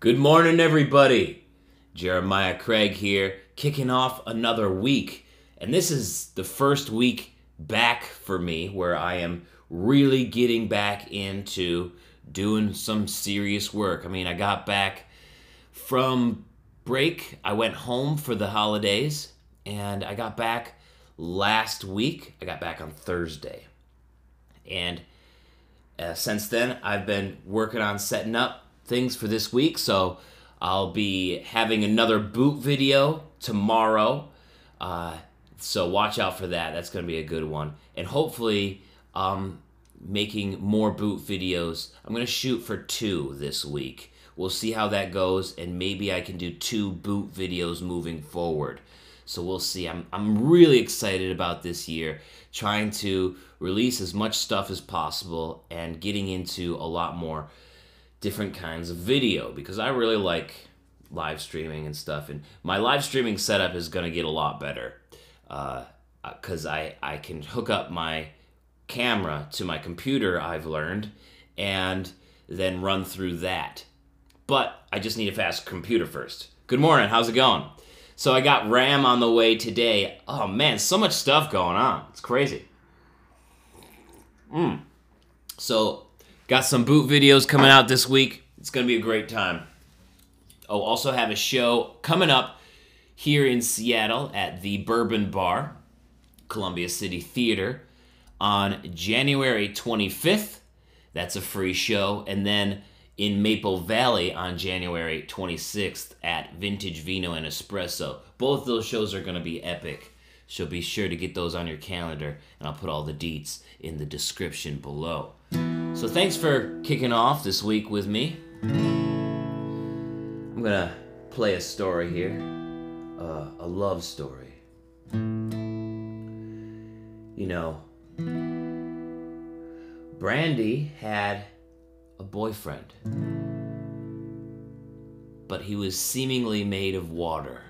Good morning, everybody. Jeremiah Craig here, kicking off another week. And this is the first week back for me where I am really getting back into doing some serious work. I mean, I got back from break, I went home for the holidays, and I got back last week. I got back on Thursday. And uh, since then, I've been working on setting up things for this week. So I'll be having another boot video tomorrow. Uh, so watch out for that. That's going to be a good one. And hopefully, um, making more boot videos. I'm going to shoot for two this week. We'll see how that goes, and maybe I can do two boot videos moving forward. So we'll see. I'm, I'm really excited about this year, trying to release as much stuff as possible and getting into a lot more different kinds of video because I really like live streaming and stuff. And my live streaming setup is going to get a lot better because uh, I, I can hook up my camera to my computer, I've learned, and then run through that. But I just need a fast computer first. Good morning, how's it going? So I got RAM on the way today. Oh man, so much stuff going on. It's crazy. Mm. So Got some boot videos coming out this week. It's going to be a great time. Oh, also have a show coming up here in Seattle at the Bourbon Bar, Columbia City Theater, on January 25th. That's a free show. And then in Maple Valley on January 26th at Vintage Vino and Espresso. Both those shows are going to be epic. So be sure to get those on your calendar, and I'll put all the deets in the description below. So thanks for kicking off this week with me. I'm gonna play a story here, uh, a love story. You know, Brandy had a boyfriend, but he was seemingly made of water.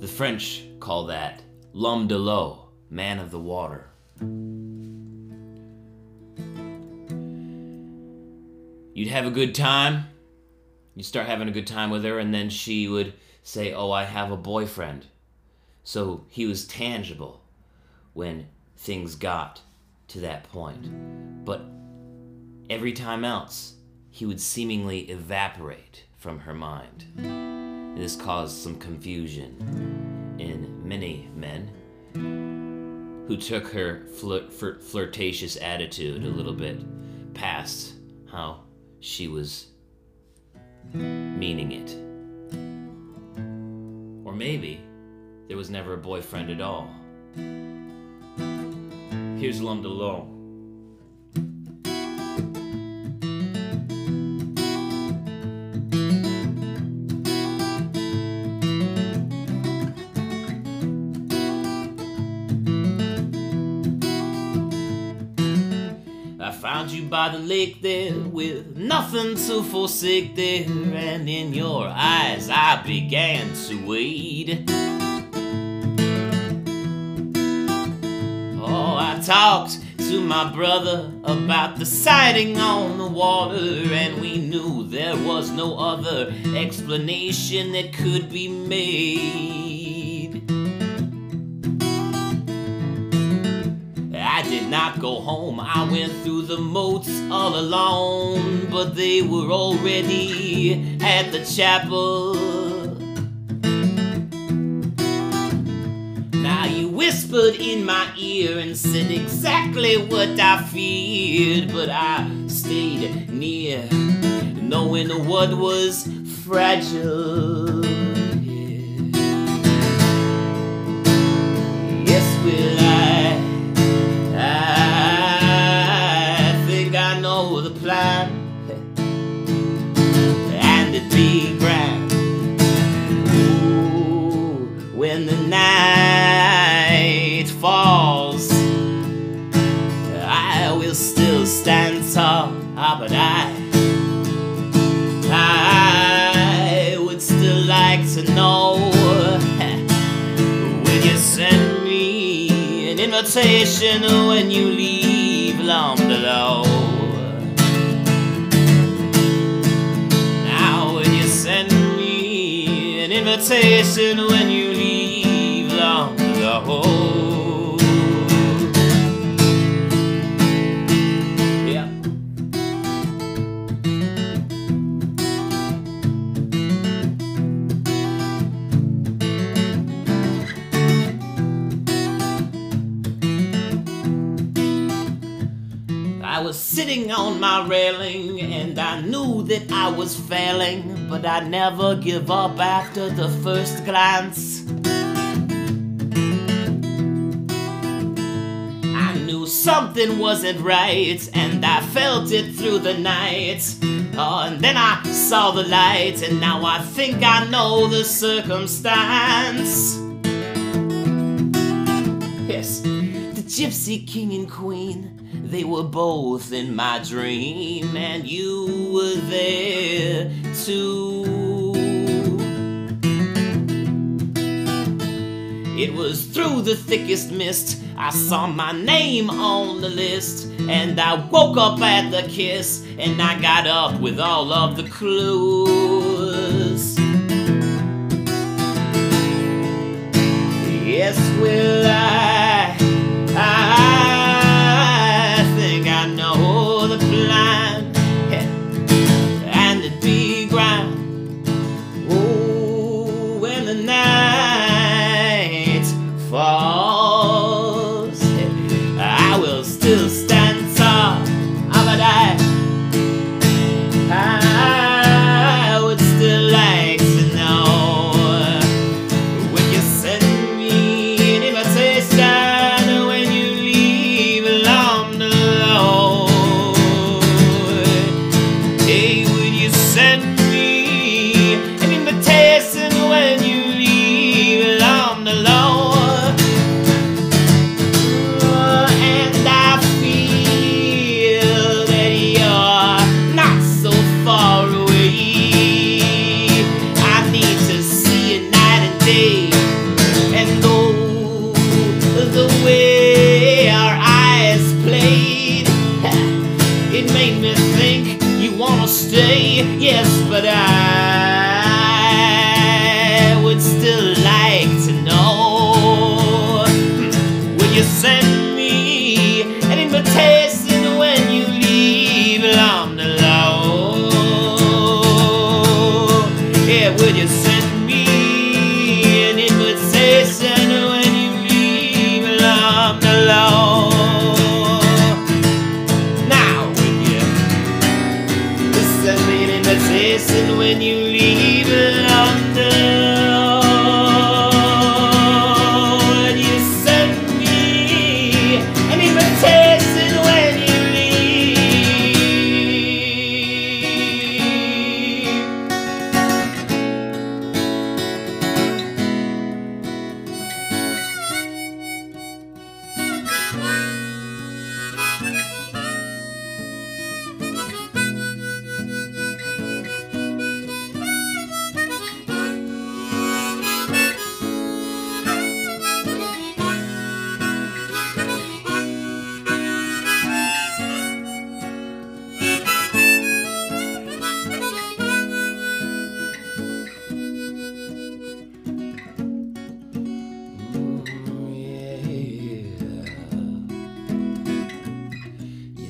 The French call that l'homme de l'eau, man of the water. You'd have a good time. You'd start having a good time with her, and then she would say, Oh, I have a boyfriend. So he was tangible when things got to that point. But every time else, he would seemingly evaporate from her mind. This caused some confusion in many men who took her flirt, flirt, flirtatious attitude a little bit past how she was meaning it. Or maybe there was never a boyfriend at all. Here's L'Homme de. You by the lake there with nothing to forsake there, and in your eyes I began to wade. Oh, I talked to my brother about the sighting on the water, and we knew there was no other explanation that could be made. Not go home. I went through the moats all alone, but they were already at the chapel. Now you whispered in my ear and said exactly what I feared, but I stayed near, knowing what was fragile. Yes, will still stand I? Ah, but I, I would still like to know Will you send me an invitation when you leave L'Homme de invitation when you was sitting on my railing and I knew that I was failing, but I never give up after the first glance. I knew something wasn't right and I felt it through the night. Oh, and then I saw the light and now I think I know the circumstance. Yes, Gypsy King and Queen, they were both in my dream, and you were there too. It was through the thickest mist I saw my name on the list, and I woke up at the kiss, and I got up with all of the clues. Yes, will I? When you leave alone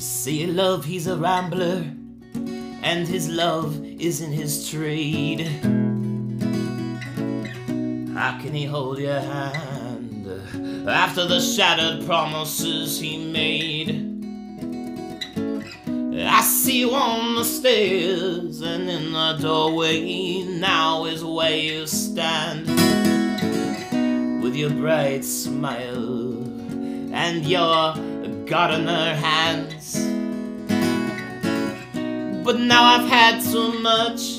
You see, love, he's a rambler, and his love isn't his trade. How can he hold your hand after the shattered promises he made? I see you on the stairs, and in the doorway now is where you stand with your bright smile and your gardener hands. But now I've had too much,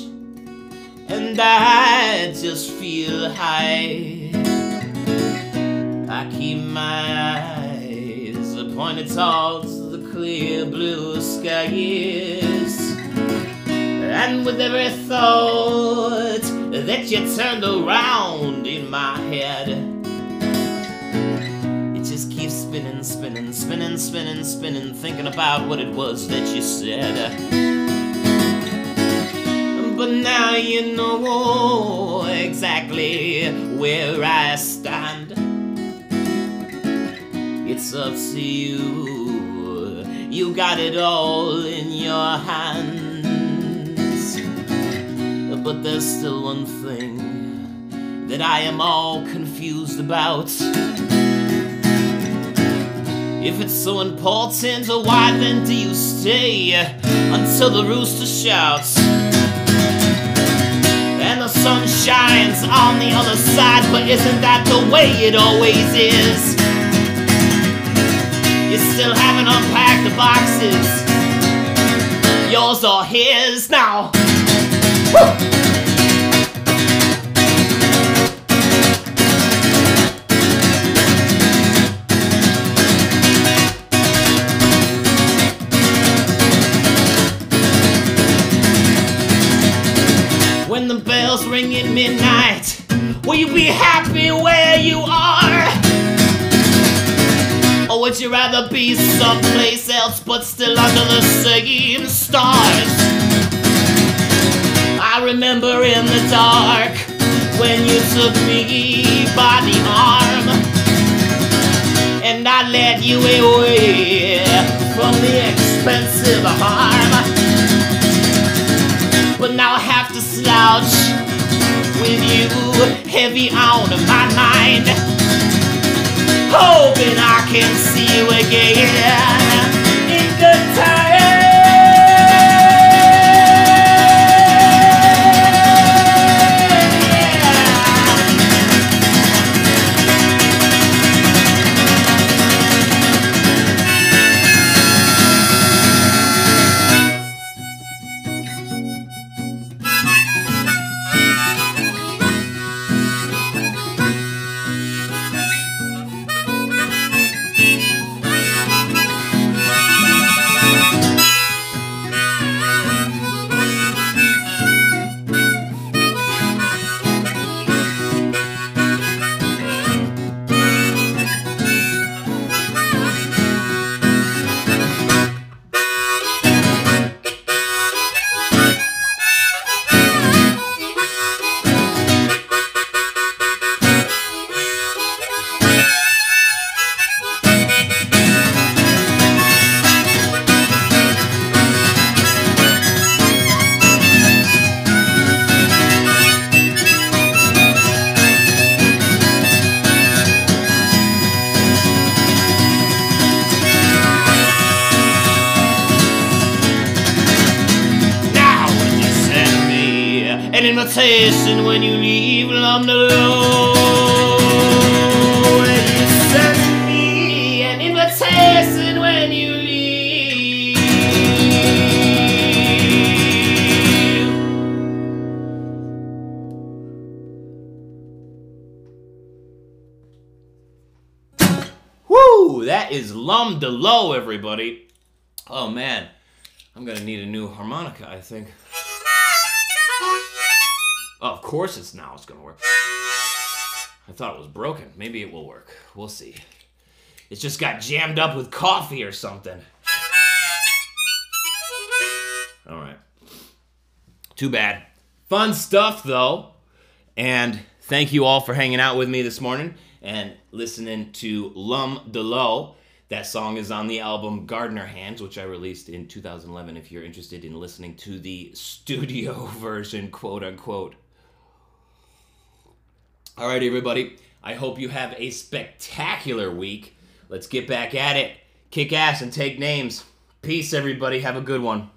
and I just feel high. I keep my eyes pointed towards the clear blue skies. And with every thought that you turned around in my head, spinning, spinning, spinning, spinning, spinning, thinking about what it was that you said. But now you know exactly where I stand. It's up to you. You got it all in your hands. But there's still one thing that I am all confused about. If it's so important, uh, why then do you stay uh, until the rooster shouts? And the sun shines on the other side, but isn't that the way it always is? You still haven't unpacked the boxes, yours or his now. Woo! At midnight? Will you be happy where you are? Or would you rather be someplace else but still under the same stars? I remember in the dark when you took me by the arm and I led you away from the expensive harm but now I have to slouch you heavy on my mind. Hoping I can see you again an invitation when you leave London When you send me an invitation when you leave Woo! That is L'Homme de l'eau, everybody. Oh man, I'm gonna need a new harmonica, I think. Oh, of course it's now it's gonna work. I thought it was broken. Maybe it will work. We'll see. It's just got jammed up with coffee or something. Alright. Too bad. Fun stuff though. And thank you all for hanging out with me this morning and listening to L'Homme de l'eau. That song is on the album Gardener Hands, which I released in 2011 if you're interested in listening to the studio version, quote unquote. All right, everybody. I hope you have a spectacular week. Let's get back at it. Kick ass and take names. Peace, everybody. Have a good one.